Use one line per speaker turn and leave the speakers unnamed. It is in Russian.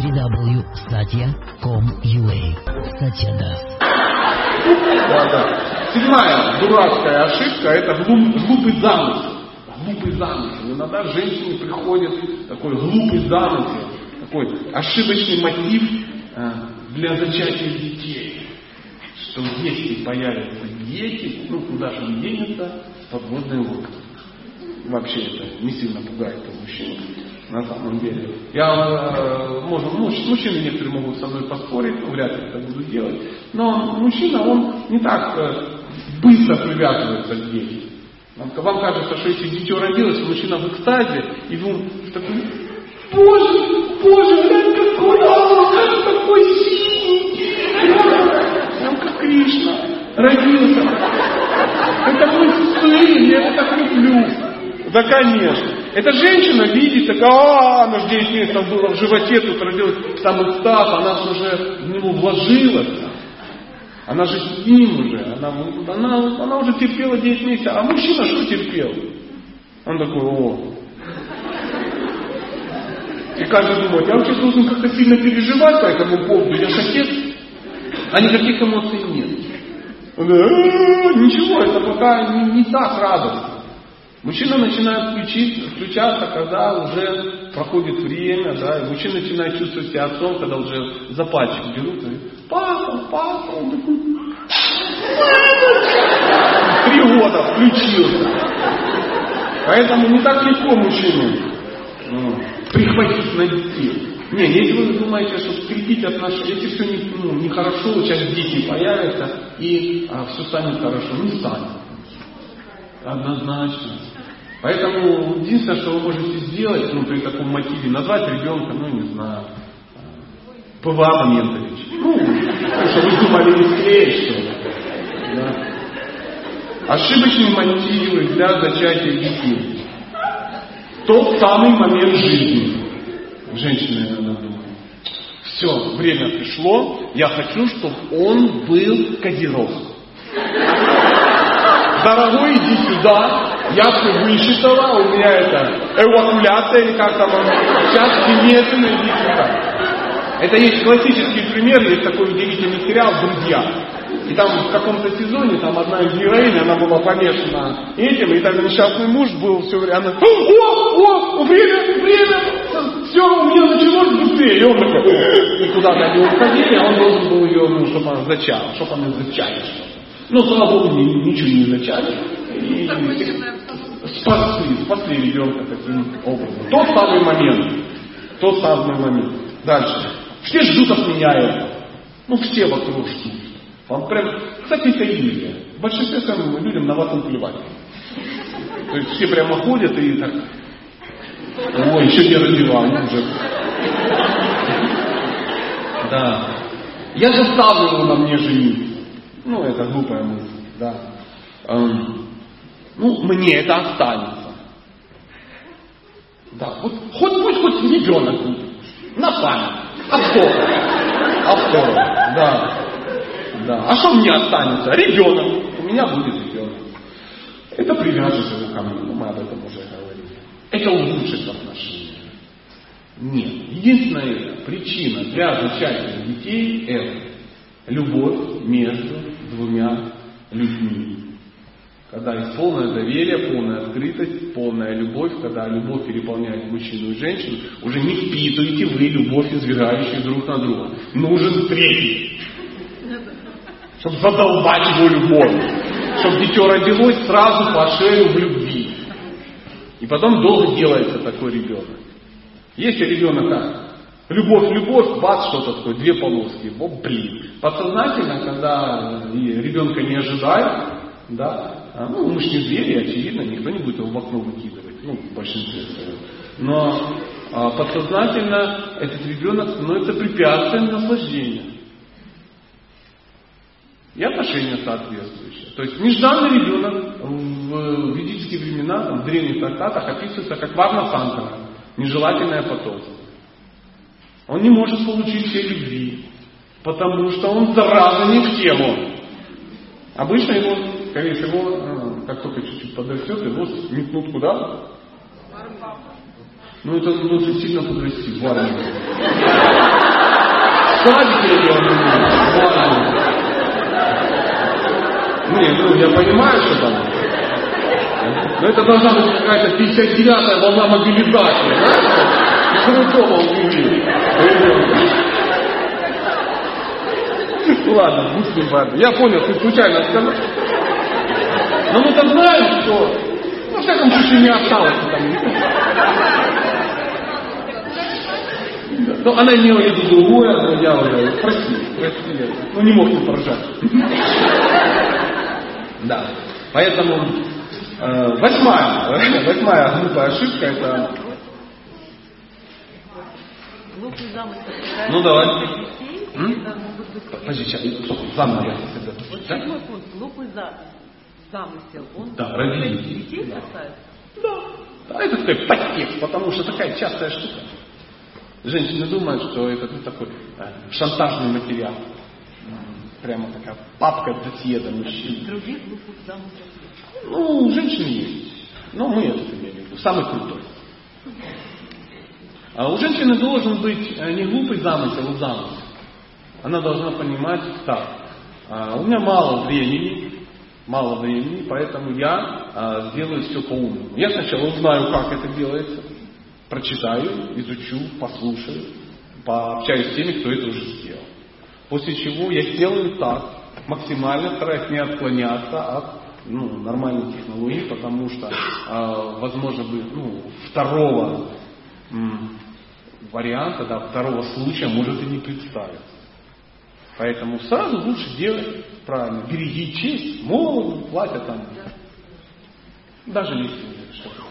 www.satya.com.ua Сатья
Да, да. Седьмая дурацкая ошибка – это глуп- глупый замысел. Глупый замысел. Иногда женщине приходит такой глупый замысел, такой ошибочный мотив э, для зачатия детей. Что если появятся дети, ну куда же они денется, в подводные лодки. Вообще это не сильно пугает мужчин на самом деле. Я, э, можно, ну, мужчины некоторые могут со мной поспорить, ну, вряд ли это буду делать, но мужчина, он не так э, быстро привязывается к детям. Вам, кажется, что если дитё родилось, мужчина в экстазе, и он такой, боже, боже, глянь, какой, о, как такой синенький, прям как Кришна, родился. Это мой сын, я его так люблю. Да, конечно. Эта женщина видит, такая, а, она же 9 месяцев была в животе, тут родилась там экстаз, она же уже в него вложилась. Она же с ним уже, она, она, она уже терпела 9 месяцев. А мужчина что терпел? Он такой, о. И каждый думает, я вообще должен как-то сильно переживать по этому поводу, я же. А никаких эмоций нет. Он говорит, «Э, ничего, это пока не, не так радостно. Мужчина начинает включить, включаться, когда уже проходит время, да, и мужчина начинает чувствовать себя отцом, когда уже за пальчик берут, и папа, папа, он такой, три года включился. Поэтому не так легко мужчине ну, прихватить на детей. Не, если вы думаете, что скрепить отношения, если все не, ну, нехорошо, сейчас дети появятся, и а, все станет хорошо, не станет. Однозначно. Поэтому единственное, что вы можете сделать, ну, при таком мотиве, назвать ребенка, ну, не знаю, ПВА Моментович. Ну, потому что вы думали склеить, что. Да. Ошибочные мотивы для зачатия детей. Тот самый момент жизни. Женщина, наверное, думает. Все, время пришло, я хочу, чтобы он был козерог. Дорогой, иди сюда, я все высчитала, у меня это эвакуляция, или как там. Сейчас немедленно иди сюда. Это есть классический пример, есть такой удивительный сериал «Друзья». И там в каком-то сезоне, там одна из героинь, она была помешана этим, и там несчастный муж был все время, она, о, о, время, время, все, у меня началось быстрее. И он такой, и куда-то они уходили, а он должен был ее, ну, чтобы она зачала, чтобы она зачали что-то. Ну, слава Богу, ни- ничего не зачали. И спасли, спасли ребенка таким образом. Тот самый момент. Тот самый момент. Дальше. Все ждут от меня этого. Ну, все вокруг ждут. Он прям, кстати, это иллюзия. В большинстве своем людям на вас наплевать. То есть все прямо ходят и так, ой, еще не родила, ну уже. Да. Я заставлю его на мне жениться. Ну, это глупая мысль, да. Эм, ну, мне это останется. Да, вот хоть пусть хоть ребенок будет. На память. А сколько? А сколько? Да. Да. А что мне останется? Ребенок. У меня будет ребенок. Это привяжет его ко мне. Ну, мы об этом уже говорили. Это улучшит отношения. Нет. Единственная причина для зачатия детей это любовь между двумя людьми. Когда есть полное доверие, полная открытость, полная любовь, когда любовь переполняет мужчину и женщину, уже не впитываете вы любовь, извирающую друг на друга. Нужен третий. Чтобы задолбать его любовь. Чтобы дитё родилось сразу по шею в любви. И потом долго делается такой ребенок. Если ребенок любовь, любовь, бац, что-то такое, две полоски, о, блин. Подсознательно, когда ребенка не ожидает, да, а, ну, мы же не звери, очевидно, никто не будет его в окно выкидывать, ну, в большинстве. Но а, подсознательно этот ребенок становится препятствием наслаждения. И отношения соответствующие. То есть нежданный ребенок в ведические времена, там, в древних трактатах описывается как варна сантана, нежелательное потомство. Он не может получить все любви, потому что он зараза не в тему. Обычно его, скорее всего, э, как только чуть-чуть подрастет, его метнут куда? Ну это нужно сильно подрасти, в армию. В я. Не, ну я понимаю, что там. Но это должна быть какая-то 59-я волна мобилизации, знаешь? Ну, увели. Ну ладно, будь с ним ладно. Я понял, ты случайно сказал. Но мы-то знаем, что, ну, во всяком случае, не осталось там. Ну, она имела в виду другое, но я уже, прости, прости, ну не мог не поражать. Да. Поэтому э, восьмая, восьмая глупая ошибка это.
Глупый замысел.
Ну давай.
Детей,
М?
это могут быть...
Подожди, сейчас, заново я
Вот
да?
седьмой пункт. Глупый за- замысел. Он
Да, родители.
детей касается.
Да, это такой подтекст, потому что такая частая штука. Женщины думают, что это ну, такой э, шантажный материал. Прямо такая папка досье до мужчин.
Других глупых замыслов.
Ну, у женщин есть. Но мы это имеем в виду. Самый крутой. А у женщины должен быть э, не глупый замысел, а замысел. Она должна понимать так. а, У меня мало времени, мало времени, поэтому я а, сделаю все по-умному. Я сначала узнаю, как это делается, прочитаю, изучу, послушаю, пообщаюсь с теми, кто это уже сделал. После чего я сделаю так, максимально стараясь не отклоняться от ну, нормальной технологии, потому что, а, возможно, бы, ну, второго варианта, да, второго случая может и не представиться. Поэтому сразу лучше делать правильно. Береги честь, молоду, платят там. Даже если что-то